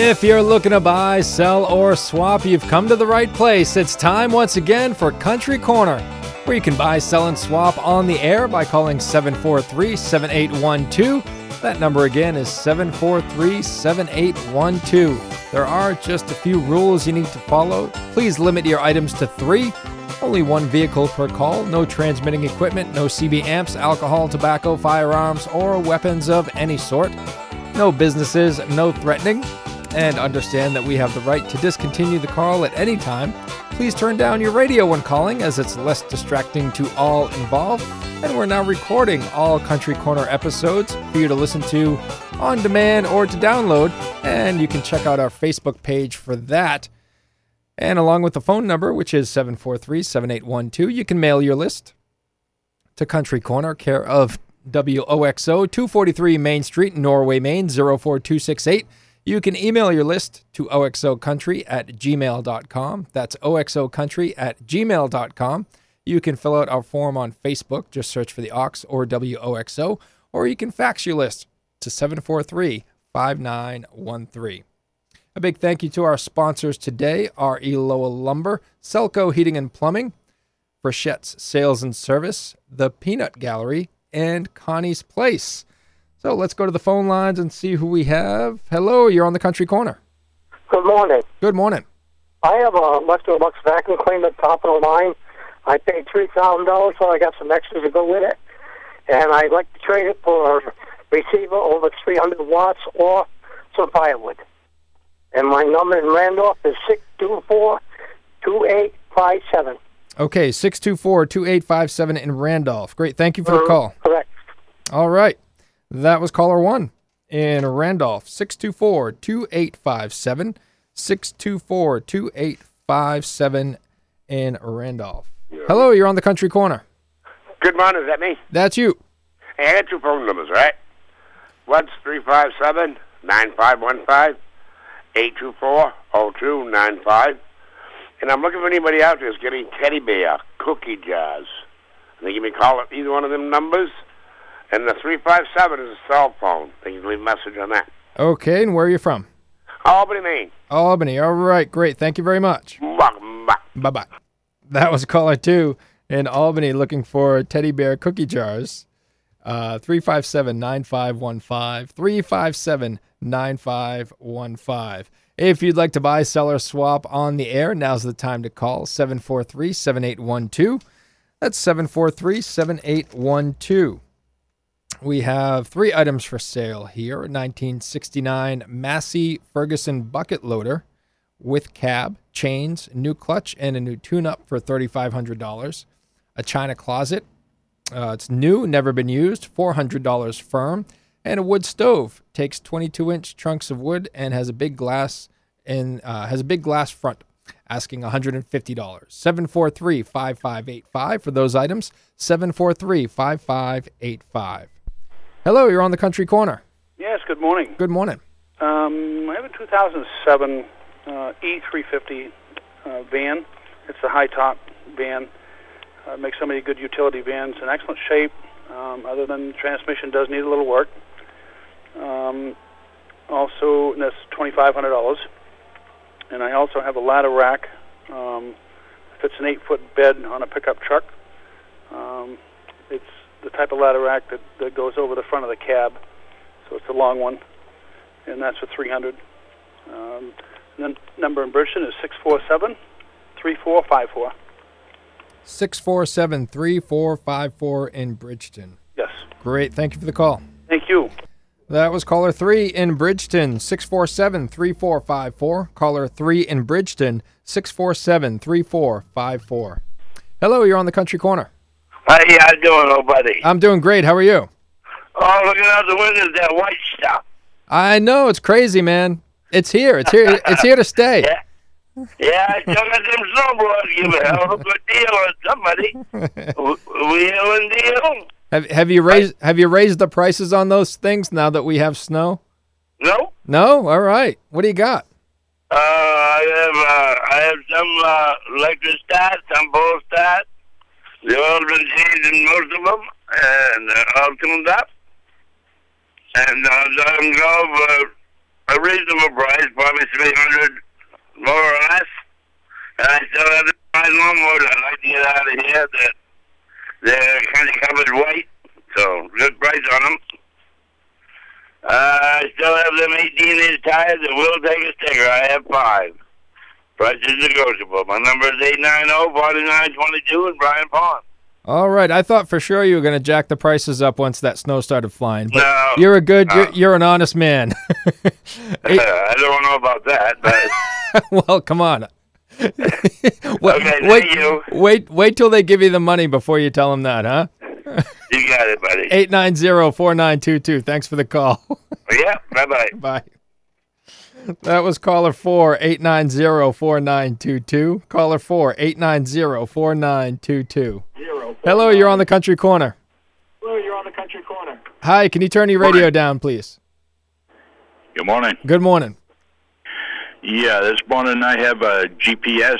If you're looking to buy, sell, or swap, you've come to the right place. It's time once again for Country Corner, where you can buy, sell, and swap on the air by calling 743 7812. That number again is 743 7812. There are just a few rules you need to follow. Please limit your items to three. Only one vehicle per call, no transmitting equipment, no CB amps, alcohol, tobacco, firearms, or weapons of any sort. No businesses, no threatening and understand that we have the right to discontinue the call at any time. Please turn down your radio when calling as it's less distracting to all involved. And we're now recording all Country Corner episodes for you to listen to on demand or to download. And you can check out our Facebook page for that. And along with the phone number, which is 743 7812, you can mail your list to Country Corner, care of WOXO, 243 Main Street, Norway, Maine, 04268. You can email your list to oxocountry at gmail.com. That's oxocountry at gmail.com. You can fill out our form on Facebook. Just search for the Ox or WOXO. Or you can fax your list to 743 5913. A big thank you to our sponsors today are Eloa Lumber, Selco Heating and Plumbing, Frechette's Sales and Service, The Peanut Gallery, and Connie's Place. So let's go to the phone lines and see who we have. Hello, you're on the Country Corner. Good morning. Good morning. I have a Electrolux vacuum cleaner top of the line. I paid three thousand dollars, so I got some extras to go with it, and I'd like to trade it for a receiver over three hundred watts or some firewood. And my number in Randolph is six two four two eight five seven. Okay, six two four two eight five seven in Randolph. Great. Thank you for the mm-hmm. call. Correct. All right. That was caller one in Randolph, 624 2857. 624 2857 in Randolph. Hello, you're on the Country Corner. Good morning, is that me? That's you. Hey, I got two phone numbers, right? One's 357 9515 824 0295. And I'm looking for anybody out there who's getting teddy bear cookie jars. And they give me a call at either one of them numbers. And the 357 is a cell phone. They can leave a message on that. Okay, and where are you from? Albany, Maine. Albany. All right, great. Thank you very much. Bye bye. That was caller two in Albany looking for teddy bear cookie jars. Uh, 357 9515. 357 9515. If you'd like to buy, sell, or swap on the air, now's the time to call 743 7812. That's 743 7812. We have three items for sale here 1969 Massey Ferguson bucket loader with cab, chains, new clutch, and a new tune up for $3,500. A China closet. Uh, it's new, never been used, $400 firm. And a wood stove takes 22 inch trunks of wood and has a big glass and uh, has a big glass front asking $150. 743 5585 for those items. 743 5585. Hello, you're on the Country Corner. Yes, good morning. Good morning. Um, I have a 2007 uh, E350 uh, van. It's a high top van. Uh, makes so many good utility vans in excellent shape. Um, other than transmission does need a little work. Um, also, and that's $2,500. And I also have a ladder rack. Um, fits an eight foot bed on a pickup truck. Um, it's the type of ladder rack that, that goes over the front of the cab, so it's a long one, and that's for 300. Um, and then number in Bridgton is 647 3454. 647 3454 in Bridgton. Yes. Great. Thank you for the call. Thank you. That was caller three in Bridgton, 647 3454. Caller three in Bridgton, 647 3454. Hello, you're on the country corner. How you doing, old buddy? I'm doing great. How are you? Oh, looking out the window, that white stuff. I know it's crazy, man. It's here. It's here. It's here to stay. Yeah. Yeah, I still got them snowboards. Give a hell of a good deal on somebody. W- Wheeling deal? Have Have you raised Have you raised the prices on those things now that we have snow? No. No. All right. What do you got? Uh, I have uh, I have some uh, electric stats, some pole stats. The oil's been changed in most of them, and uh, up. And uh, let go for a reasonable price, probably three hundred more or less. And I still have the five lawnmowers I'd like to get out of here. That they're kind of covered white, so good price on them. Uh, I still have them 18 inch tires that will take a sticker. I have five. Price is negotiable. My number is 890 4922 in Bryant Pond. All right. I thought for sure you were going to jack the prices up once that snow started flying. But No, you're a good. no. You're, you're an honest man. Eight- I don't know about that, but well, come on. wait, Okay, wait, you. wait, wait till they give you the money before you tell them that, huh? you got it, buddy. 890-4922. Thanks for the call. Yeah, bye bye. Bye. That was caller 4 890-4922. Caller 4 890-4922. Hello, you're on the country corner. Hello, you're on the country corner. Hi, can you turn your radio down, please? Good morning. Good morning. Yeah, this morning I have a GPS.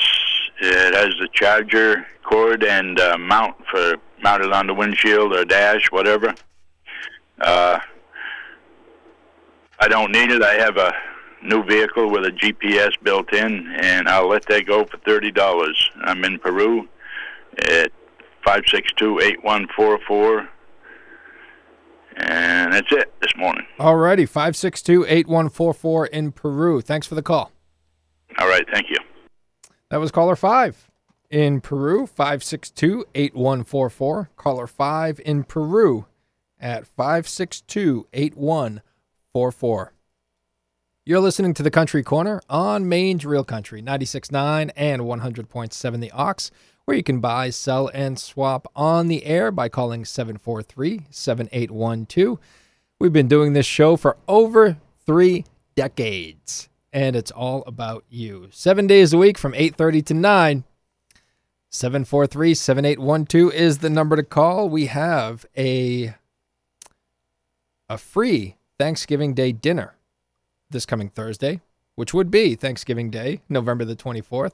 It has the charger cord and uh, mount for mounted on the windshield or dash, whatever. Uh, I don't need it. I have a new vehicle with a GPS built in, and I'll let that go for thirty dollars. I'm in Peru at five six two eight one four four, and that's it this morning. Alrighty, 562-8144 in Peru. Thanks for the call. All right, thank you. That was caller 5 in Peru, 562-8144. Caller 5 in Peru at 562-8144. You're listening to the Country Corner on Maine's Real Country, 96.9 and 100.7 The Ox, where you can buy, sell, and swap on the air by calling 743-7812. We've been doing this show for over three decades, and it's all about you. Seven days a week from 8.30 to 9. 743-7812 is the number to call. We have a a free Thanksgiving Day dinner this coming Thursday, which would be Thanksgiving Day, November the 24th.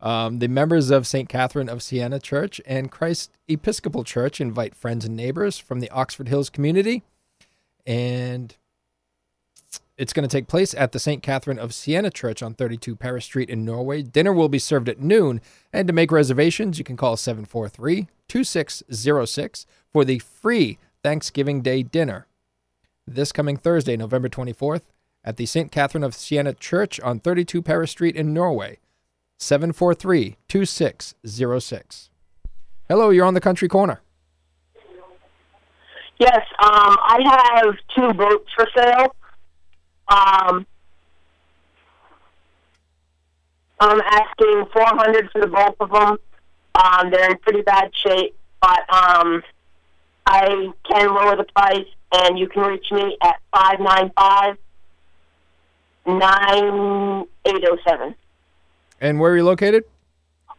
Um, the members of St. Catherine of Siena Church and Christ Episcopal Church invite friends and neighbors from the Oxford Hills community. And it's going to take place at the St. Catherine of Siena Church on 32 Paris Street in Norway. Dinner will be served at noon. And to make reservations, you can call 743 2606 for the free Thanksgiving Day dinner this coming Thursday, November 24th, at the St. Catherine of Siena Church on 32 Paris Street in Norway. 743 2606. Hello, you're on the country corner. Yes, um, I have two boats for sale. Um, I'm asking 400 for the both of them. Um, they're in pretty bad shape, but um, I can lower the price, and you can reach me at 595 9807 And where are you located?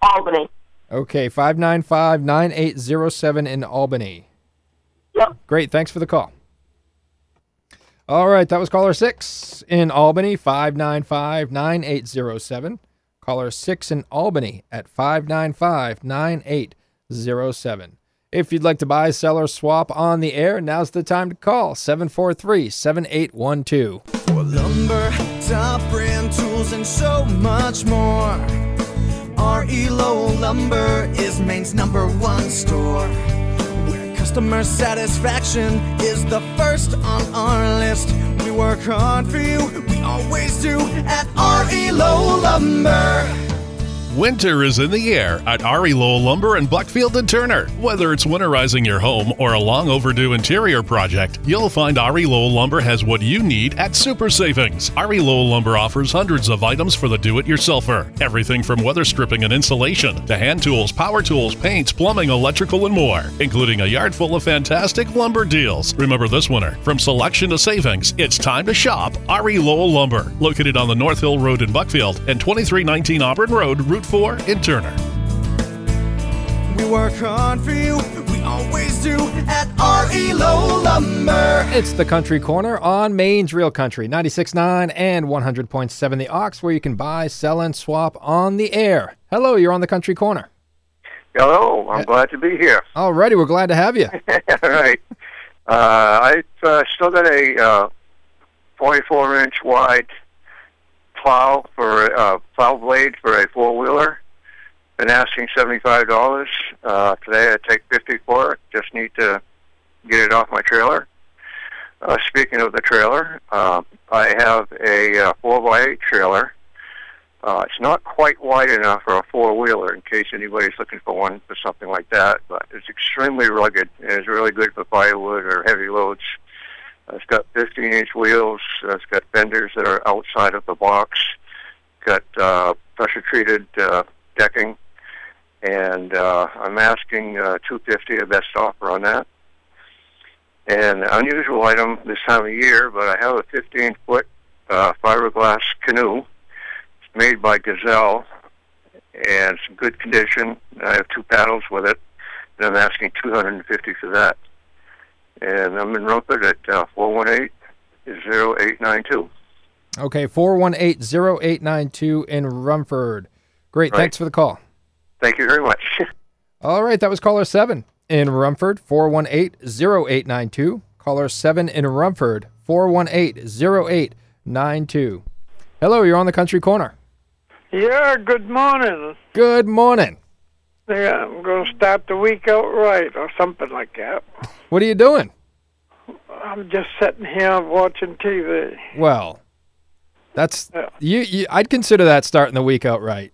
Albany. Okay, 595 9807 in Albany. Yep. Great, thanks for the call. All right, that was caller six in Albany, 595 9807. Caller six in Albany at 595 9807. If you'd like to buy, sell, or swap on the air, now's the time to call 743 7812. For lumber, top brand tools, and so much more. R.E. Lowell Lumber is Maine's number one store. Where customer satisfaction is the first on our list. We work hard for you, we always do at R.E. Lowell Lumber. Winter is in the air at R.E. Lowell Lumber in Buckfield and Turner. Whether it's winterizing your home or a long overdue interior project, you'll find R.E. Lowell Lumber has what you need at super savings. R.E. Lowell Lumber offers hundreds of items for the do-it-yourselfer. Everything from weather stripping and insulation to hand tools, power tools, paints, plumbing, electrical, and more, including a yard full of fantastic lumber deals. Remember this winter, from selection to savings, it's time to shop R.E. Lowell Lumber, located on the North Hill Road in Buckfield and 2319 Auburn Road, Route 4 in Turner. We work hard for you, we always do at R.E. Lowell Lumber. It's the Country Corner on Maine's Real Country, 96.9 and 100.7 The Ox, where you can buy, sell, and swap on the air. Hello, you're on the Country Corner. Hello, I'm glad to be here. Alrighty, we're glad to have you. All right. Uh, I uh, still got a uh, 44 inch wide plow for uh, plow blade for a four wheeler. Been asking seventy-five dollars. Uh, today I take fifty for it. Just need to get it off my trailer. Uh, speaking of the trailer, uh, I have a uh, four by eight trailer. Uh, it's not quite wide enough for a four wheeler in case anybody's looking for one for something like that, but it's extremely rugged and it's really good for firewood or heavy loads. It's got 15 inch wheels. Uh, it's got fenders that are outside of the box. Got uh, pressure treated uh, decking, and uh, I'm asking uh, 250 a best offer on that. And an unusual item this time of year, but I have a 15 foot uh, fiberglass canoe. It's made by Gazelle, and it's in good condition. I have two paddles with it, and I'm asking 250 for that. And I'm in Rumford at uh, 418-0892. Okay, 418-0892 in Rumford. Great, Right. thanks for the call. Thank you very much. All right, that was caller 7 in Rumford, 418-0892. Caller 7 in Rumford, 418-0892. Hello, you're on the Country Corner. Yeah, good morning. Good morning. Yeah, I'm going to start the week out right or something like that. What are you doing? I'm just sitting here watching TV. Well, that's you, you I'd consider that starting the week out right.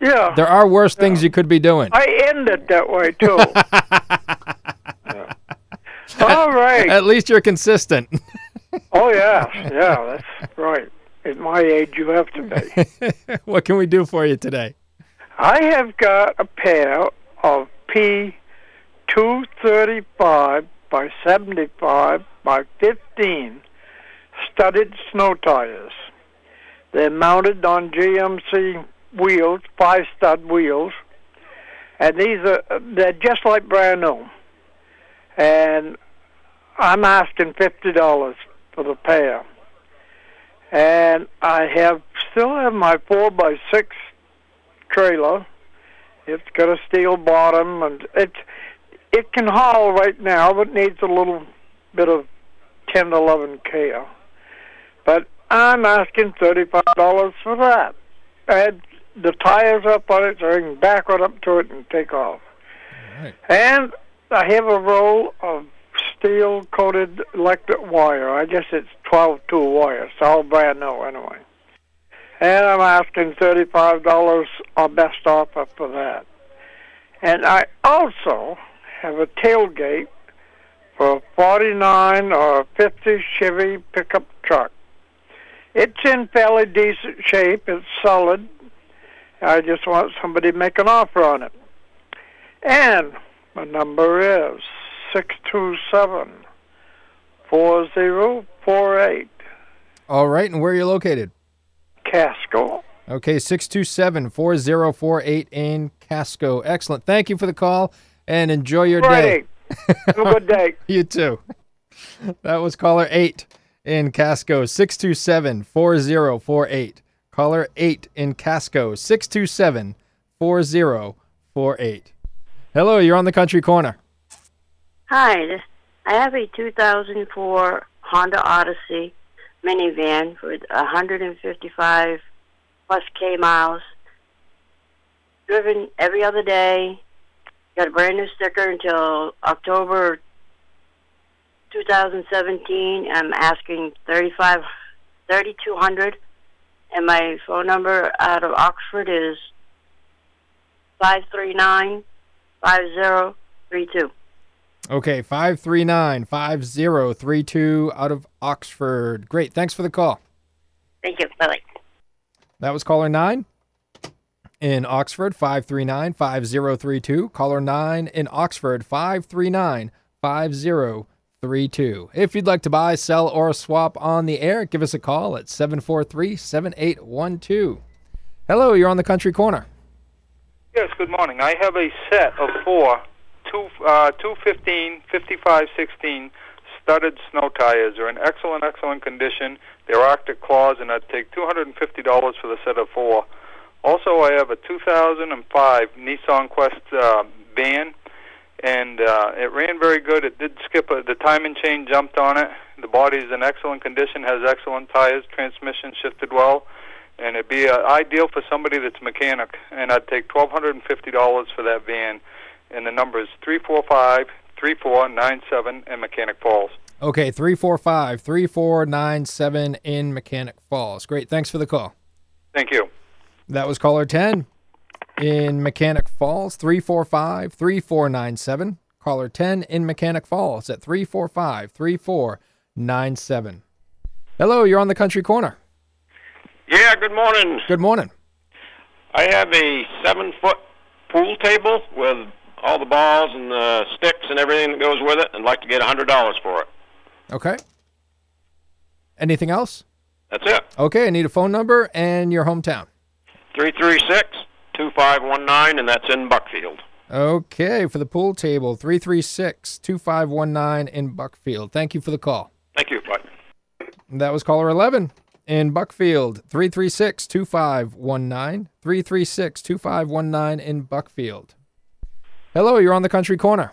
Yeah. There are worse things you could be doing. I end it that way, too. Yeah. All right. At least you're consistent. Oh, yeah. Yeah, that's right. At my age, you have to be. what can we do for you today? I have got a pair of P235 by 75 by 15 studded snow tires. They're mounted on GMC wheels, five stud wheels, and these are they're just like brand new. And I'm asking fifty dollars for the pair. And I have still have my four by six trailer. It's got a steel bottom, and it it can haul right now, but needs a little bit of ten, eleven care. But I'm asking thirty-five dollars for that. And the tires up on it, so I can back right up to it and take off. And I have a roll of steel-coated electric wire. I guess it's 12-2 wire. It's all brand new anyway. And I'm asking thirty-five dollars or best offer for that. And I also have a tailgate for a 49 or a 50 Chevy pickup truck. It's in fairly decent shape. It's solid. I just want somebody to make an offer on it. And my number is 627 4048 All right, and where are you located? Casco. Okay, 627 4048 in Casco. Excellent. Thank you for the call and enjoy your Righty. day. Have a good day. you too. That was caller 8 in Casco, 627 4048. Caller 8 in Casco, 627 4048. Hello, you're on the Country Corner. Hi, I have a 2004 Honda Odyssey minivan for 155 plus K miles. Driven every other day. Got a brand new sticker until October 2017. I'm asking 35, 3200, and my phone number out of Oxford is 539 5032. Okay, 539 5032 out of Oxford. Great. Thanks for the call. Thank you. Bye bye. That was caller 9 in Oxford, 539 5032. Caller 9 in Oxford, 539 5032. If you'd like to buy, sell, or swap on the air, give us a call at 743 7812. Hello, you're on the Country Corner. Yes, good morning. I have a set of four, two, uh, 215, 55, 16 studded snow tires. They're in excellent, excellent condition. They're Arctic Claws, and I'd take $250 for the set of four. Also, I have a 2005 Nissan Quest uh, van, and uh, it ran very good. It did skip a, the timing chain, jumped on it. The body is in excellent condition, has excellent tires, transmission shifted well, and it'd be uh, ideal for somebody that's mechanic. And I'd take $1,250 for that van, and the number is 345 3497 in Mechanic Falls. Okay, 345 3497 in Mechanic Falls. Great. Thanks for the call. Thank you. That was caller 10 in Mechanic Falls, 345 3497. Caller 10 in Mechanic Falls at 345 3497. Hello, you're on the Country Corner. Yeah, good morning. Good morning. I have a seven foot pool table with all the balls and the sticks and everything that goes with it. I'd like to get a hundred dollars for it. Okay. Anything else? That's it. Okay, I need a phone number and your hometown. Three three six two five one nine, and that's in Buckfield. Okay, for the pool table, 336 2519 in Buckfield. Thank you for the call. Thank you. Bye. That was caller 11 in Buckfield, 336 2519. 336 2519 in Buckfield. Hello, you're on the Country Corner.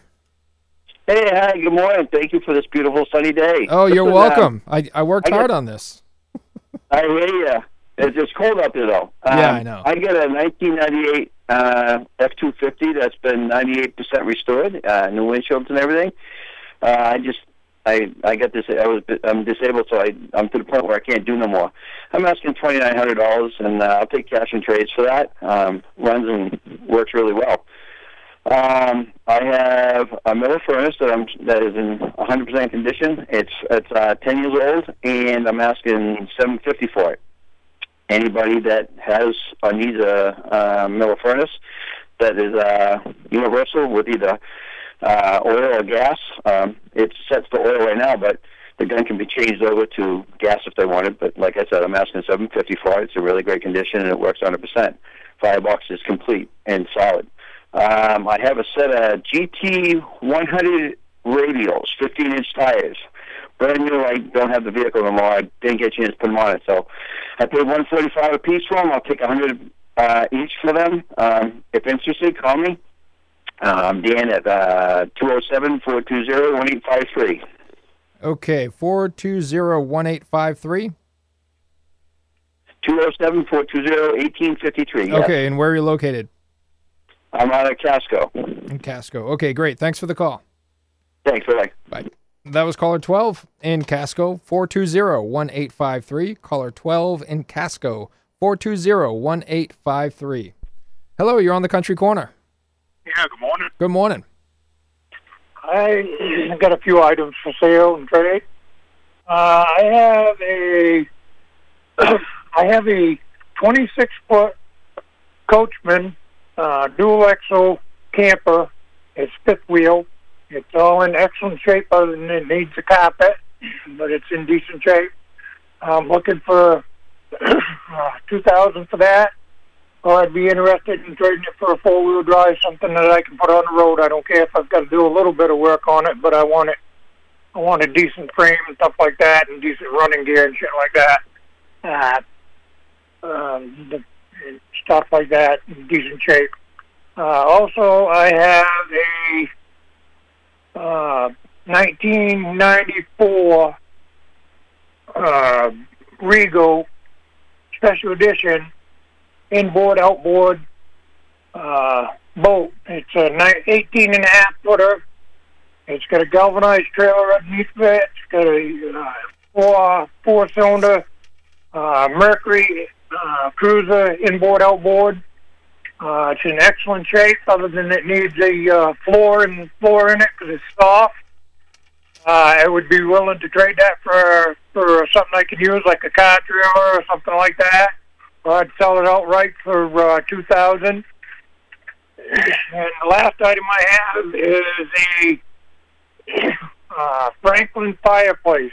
Hey, hi, good morning. Thank you for this beautiful sunny day. Oh, you're uh, welcome. I, I worked I hard get- on this. I hear you. It's, it's cold up there, though. Yeah, Um, I know. I get a 1998 uh, F250 that's been 98% restored, uh, new windshields and everything. Uh, I just, I, I got this. I was, I'm disabled, so I, I'm to the point where I can't do no more. I'm asking twenty nine hundred dollars, and uh, I'll take cash and trades for that. Um, runs and works really well. Um, I have a Miller furnace that I'm that is in 100% condition. It's it's uh, 10 years old, and I'm asking 750 for it. Anybody that has or needs a, uh Miller furnace that is uh, universal with either uh, oil or gas, um, it's set for oil right now, but the gun can be changed over to gas if they want it. But like I said, I'm asking 750 for it. It's in really great condition, and it works 100%. Firebox is complete and solid. Um, I have a set of GT 100 radials, 15 inch tires. Brand new. I don't have the vehicle no more. I didn't get a chance to put them on it. So I paid 145 a piece for them. I'll take 100 uh, each for them. Um, if interested, call me. Um, Dan at uh, 207 420 1853. Okay, 420 1853. 207 420 1853. Okay, and where are you located? I'm out of Casco. In Casco. Okay, great. Thanks for the call. Thanks. Bye. Bye. That was caller 12 in Casco, 420 1853. Caller 12 in Casco, 420 1853. Hello, you're on the Country Corner. Yeah, good morning. Good morning. I got a few items for sale and trade. Uh, I have a I have a 26 foot Coachmen uh, dual axle camper. It's fifth wheel. It's all in excellent shape, other than it needs a carpet, but it's in decent shape. I'm looking for uh, 2000 for that. Or I'd be interested in trading it for a four wheel drive, something that I can put on the road. I don't care if I've got to do a little bit of work on it, but I want it. I want a decent frame and stuff like that, and decent running gear and shit like that. Uh, um, the, stuff like that in decent shape. Uh, also, I have a uh, 1994 uh, Rego Special Edition inboard outboard uh, boat. It's a ni- 18 and a half footer. It's got a galvanized trailer underneath it. It's got a uh, four four cylinder uh, Mercury uh, cruiser inboard outboard. Uh, it's in excellent shape, other than it needs a uh, floor and floor in it because it's soft. Uh, I would be willing to trade that for for something I could use, like a car trailer or something like that. Or I'd sell it outright for uh, two thousand. And the last item I have is a uh, Franklin fireplace.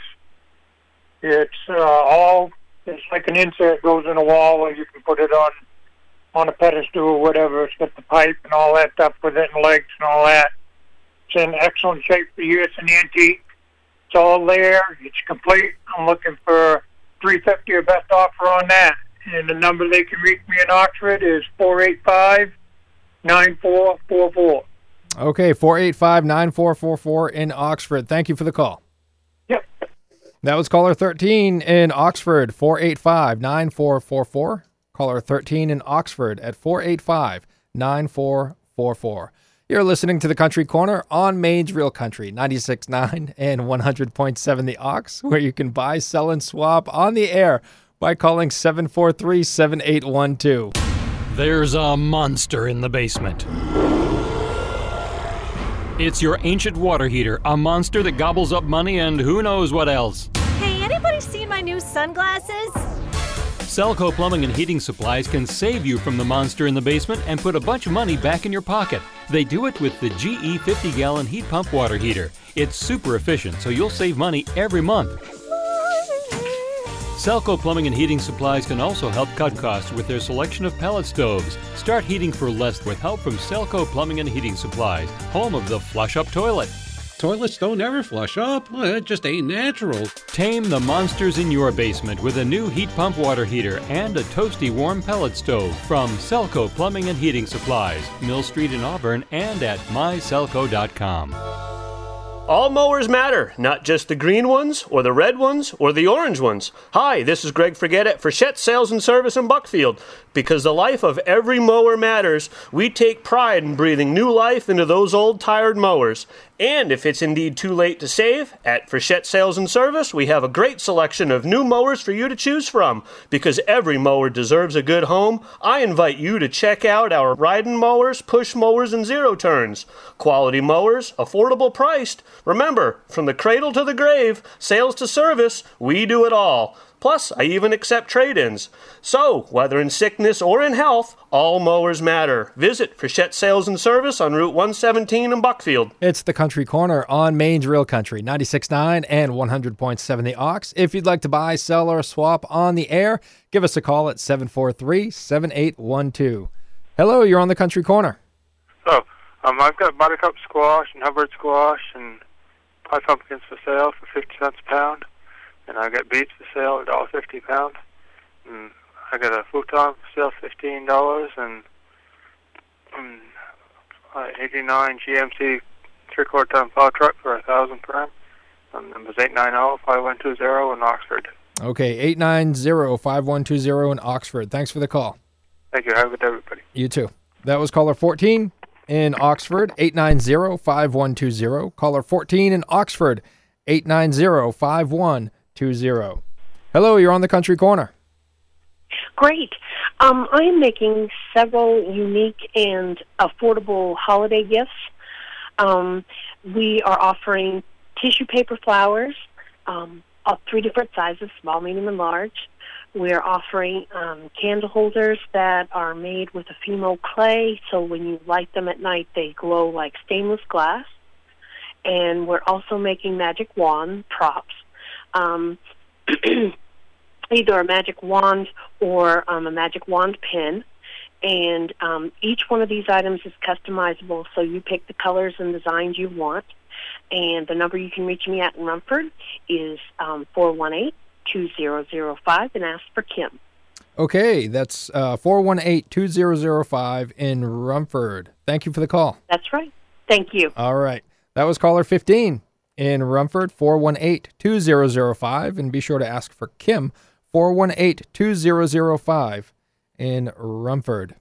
It's uh, all it's like an insert goes in a wall, or you can put it on on a pedestal or whatever. It's got the pipe and all that stuff with it and legs and all that. It's in excellent shape for you. It's an antique. It's all there. It's complete. I'm looking for 350 or best offer on that. And the number they can reach me in Oxford is 485 9444. Okay, 485 9444 in Oxford. Thank you for the call. That was caller 13 in Oxford, 485 9444. Caller 13 in Oxford at 485 9444. You're listening to the Country Corner on Maine's Real Country, 96.9 and 100.7 The Ox, where you can buy, sell, and swap on the air by calling 743 7812. There's a monster in the basement. It's your ancient water heater, a monster that gobbles up money and who knows what else. Hey, anybody seen my new sunglasses? Selco Plumbing and Heating Supplies can save you from the monster in the basement and put a bunch of money back in your pocket. They do it with the GE 50 gallon heat pump water heater. It's super efficient, so you'll save money every month. Selco Plumbing and Heating Supplies can also help cut costs with their selection of pellet stoves. Start heating for less with help from Selco Plumbing and Heating Supplies, home of the flush up toilet. Toilets don't ever flush up. Well, it just ain't natural. Tame the monsters in your basement with a new heat pump water heater and a toasty warm pellet stove from Selco Plumbing and Heating Supplies, Mill Street in Auburn, and at myselco.com. All mowers matter, not just the green ones, or the red ones, or the orange ones. Hi, this is Greg Forget at Frechette Sales and Service in Buckfield. Because the life of every mower matters, we take pride in breathing new life into those old tired mowers. And if it's indeed too late to save, at Frechette Sales and Service, we have a great selection of new mowers for you to choose from. Because every mower deserves a good home, I invite you to check out our riding mowers, push mowers, and zero turns. Quality mowers, affordable priced. Remember, from the cradle to the grave, sales to service, we do it all. Plus, I even accept trade ins. So, whether in sickness or in health, all mowers matter. Visit Frechette Sales and Service on Route 117 in Buckfield. It's the Country Corner on Maine's Real Country, 96.9 and 100.7 The Ox. If you'd like to buy, sell, or swap on the air, give us a call at 743 7812. Hello, you're on the Country Corner. So, um, I've got buttercup squash and Hubbard squash and pie pumpkins for sale for 50 cents a pound. And I got beets for sale at dollar fifty a pound. And I got a futon for sale fifteen dollars and, and uh, eighty nine GMC three quarter ton plow truck for a thousand per amp. And numbers oh eight nine zero five one two zero in Oxford. Okay, 890 5120 in Oxford. Thanks for the call. Thank you. Have a good day, everybody. You too. That was caller 14 in Oxford, 890 5120. Caller 14 in Oxford, 890 5120. Hello, you're on the Country Corner. Great. Um, I am making several unique and affordable holiday gifts. Um, we are offering tissue paper flowers um, of three different sizes small, medium, and large. We are offering um, candle holders that are made with a Fimo clay, so when you light them at night, they glow like stainless glass. And we're also making magic wand props. Um, either a magic wand or um, a magic wand pin. And um, each one of these items is customizable, so you pick the colors and designs you want. And the number you can reach me at in Rumford is um, 418-2005 and ask for Kim. Okay, that's uh, 418 2005 in Rumford. Thank you for the call. That's right. Thank you. All right. That was caller 15 in Rumford, 418 2005. And be sure to ask for Kim, 418 2005 in Rumford.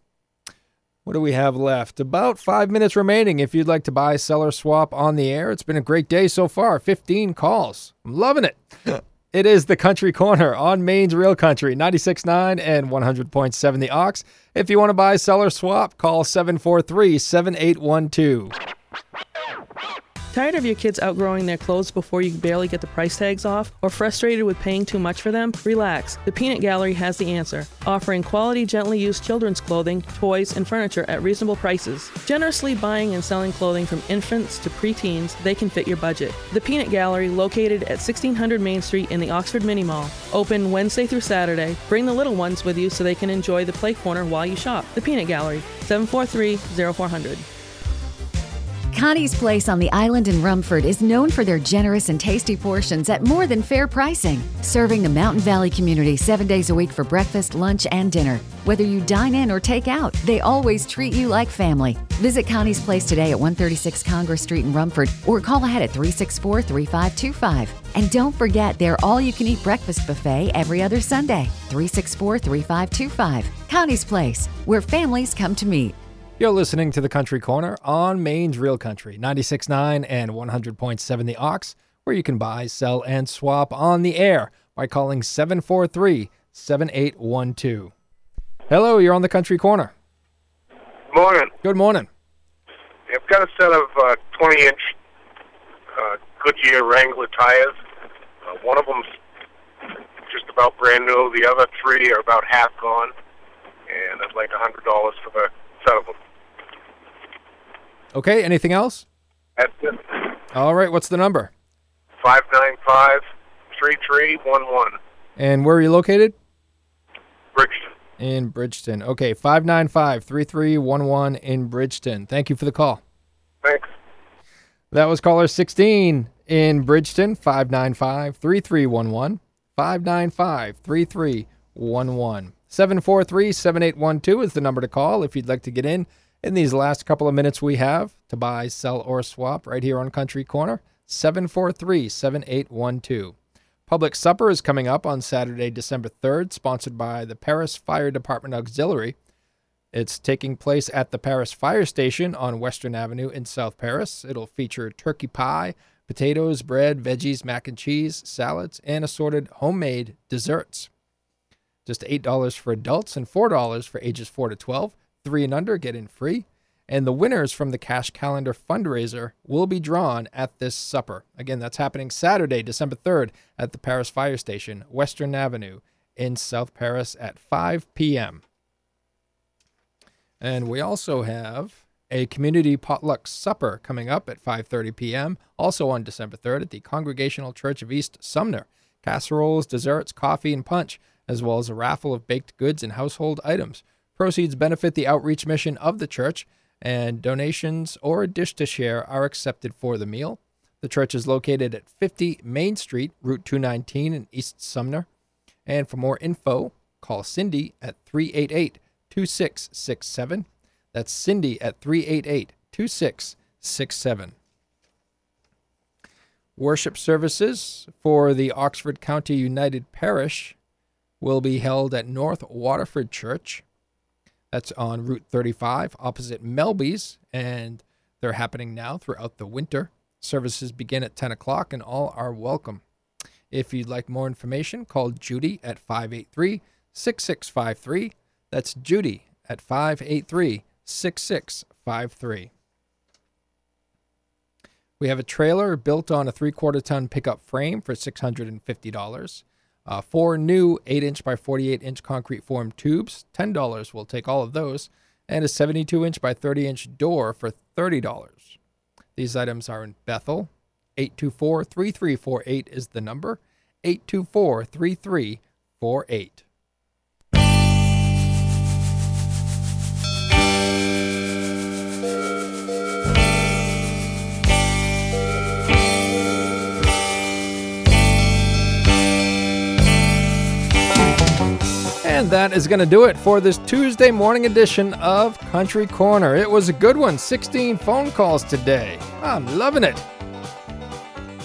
What do we have left? About five minutes remaining. If you'd like to buy, sell, or swap on the air, it's been a great day so far. 15 calls. I'm loving it. It is the Country Corner on Maine's Real Country, 96.9 and 100.7 The Ox. If you want to buy, sell, or swap, call 743 7812. Tired of your kids outgrowing their clothes before you barely get the price tags off? Or frustrated with paying too much for them? Relax. The Peanut Gallery has the answer, offering quality, gently used children's clothing, toys, and furniture at reasonable prices. Generously buying and selling clothing from infants to preteens, they can fit your budget. The Peanut Gallery, located at 1600 Main Street in the Oxford Mini Mall, open Wednesday through Saturday. Bring the little ones with you so they can enjoy the play corner while you shop. The Peanut Gallery, 743 0400. Connie's Place on the island in Rumford is known for their generous and tasty portions at more than fair pricing, serving the Mountain Valley community seven days a week for breakfast, lunch, and dinner. Whether you dine in or take out, they always treat you like family. Visit Connie's Place today at 136 Congress Street in Rumford or call ahead at 364 3525. And don't forget their all you can eat breakfast buffet every other Sunday. 364 3525. Connie's Place, where families come to meet. You're listening to the Country Corner on Maine's Real Country, 96.9 and 100.7 The Ox, where you can buy, sell, and swap on the air by calling 743 7812. Hello, you're on the Country Corner. Morning. Good morning. I've got a set of uh, 20 inch uh, Goodyear Wrangler tires. Uh, one of them's just about brand new. The other three are about half gone. And I'd like $100 for the set of them. Okay, anything else? That's it. All right, what's the number? 595 3311. And where are you located? Bridgton. In Bridgton. Okay, 595 3311 in Bridgton. Thank you for the call. Thanks. That was caller 16 in Bridgton, 595 3311. 595 3311. 743 7812 is the number to call if you'd like to get in in these last couple of minutes we have to buy, sell, or swap right here on Country Corner. 743 7812. Public Supper is coming up on Saturday, December 3rd, sponsored by the Paris Fire Department Auxiliary. It's taking place at the Paris Fire Station on Western Avenue in South Paris. It'll feature turkey pie, potatoes, bread, veggies, mac and cheese, salads, and assorted homemade desserts. Just $8 for adults and $4 for ages 4 to 12. Three and under get in free. And the winners from the Cash Calendar fundraiser will be drawn at this supper. Again, that's happening Saturday, December 3rd at the Paris Fire Station, Western Avenue in South Paris at 5 p.m. And we also have a community potluck supper coming up at 5:30 p.m. also on December 3rd at the Congregational Church of East Sumner. Casseroles, desserts, coffee, and punch, as well as a raffle of baked goods and household items. Proceeds benefit the outreach mission of the church, and donations or a dish to share are accepted for the meal. The church is located at 50 Main Street, Route 219 in East Sumner. And for more info, call Cindy at 388 2667. That's Cindy at 388 2667. Worship services for the Oxford County United Parish will be held at North Waterford Church. That's on Route 35 opposite Melby's, and they're happening now throughout the winter. Services begin at 10 o'clock, and all are welcome. If you'd like more information, call Judy at 583 6653. That's Judy at 583 6653. We have a trailer built on a three quarter ton pickup frame for $650. Uh, four new 8 inch by 48 inch concrete form tubes, $10. We'll take all of those. And a 72 inch by 30 inch door for $30. These items are in Bethel. 824 3348 is the number. 824 3348. That is going to do it for this Tuesday morning edition of Country Corner. It was a good one. 16 phone calls today. I'm loving it.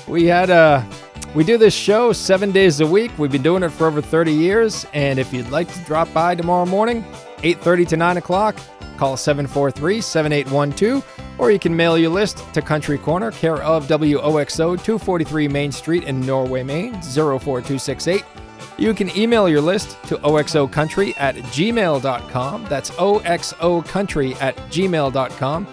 We had a we do this show 7 days a week. We've been doing it for over 30 years, and if you'd like to drop by tomorrow morning, 8:30 to 9 o'clock, call 743-7812 Or you can mail your list to Country Corner, care of WOXO 243 Main Street in Norway, Maine 04268. You can email your list to oxocountry at gmail.com. That's oxocountry at gmail.com.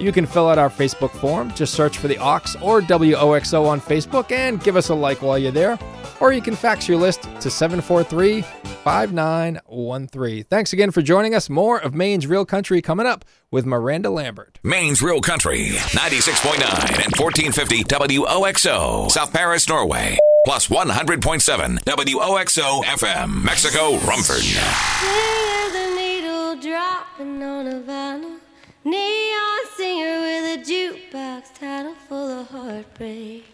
You can fill out our Facebook form. Just search for the Ox or WOXO on Facebook and give us a like while you're there. Or you can fax your list to 743 5913. Thanks again for joining us. More of Maine's Real Country coming up with Miranda Lambert. Maine's Real Country, 96.9 and 1450 WOXO, South Paris, Norway. Plus 100.7 WOXO FM, Mexico, Rumford. Needle dropping on. Neon singer with a jukebox title full of heartbreak.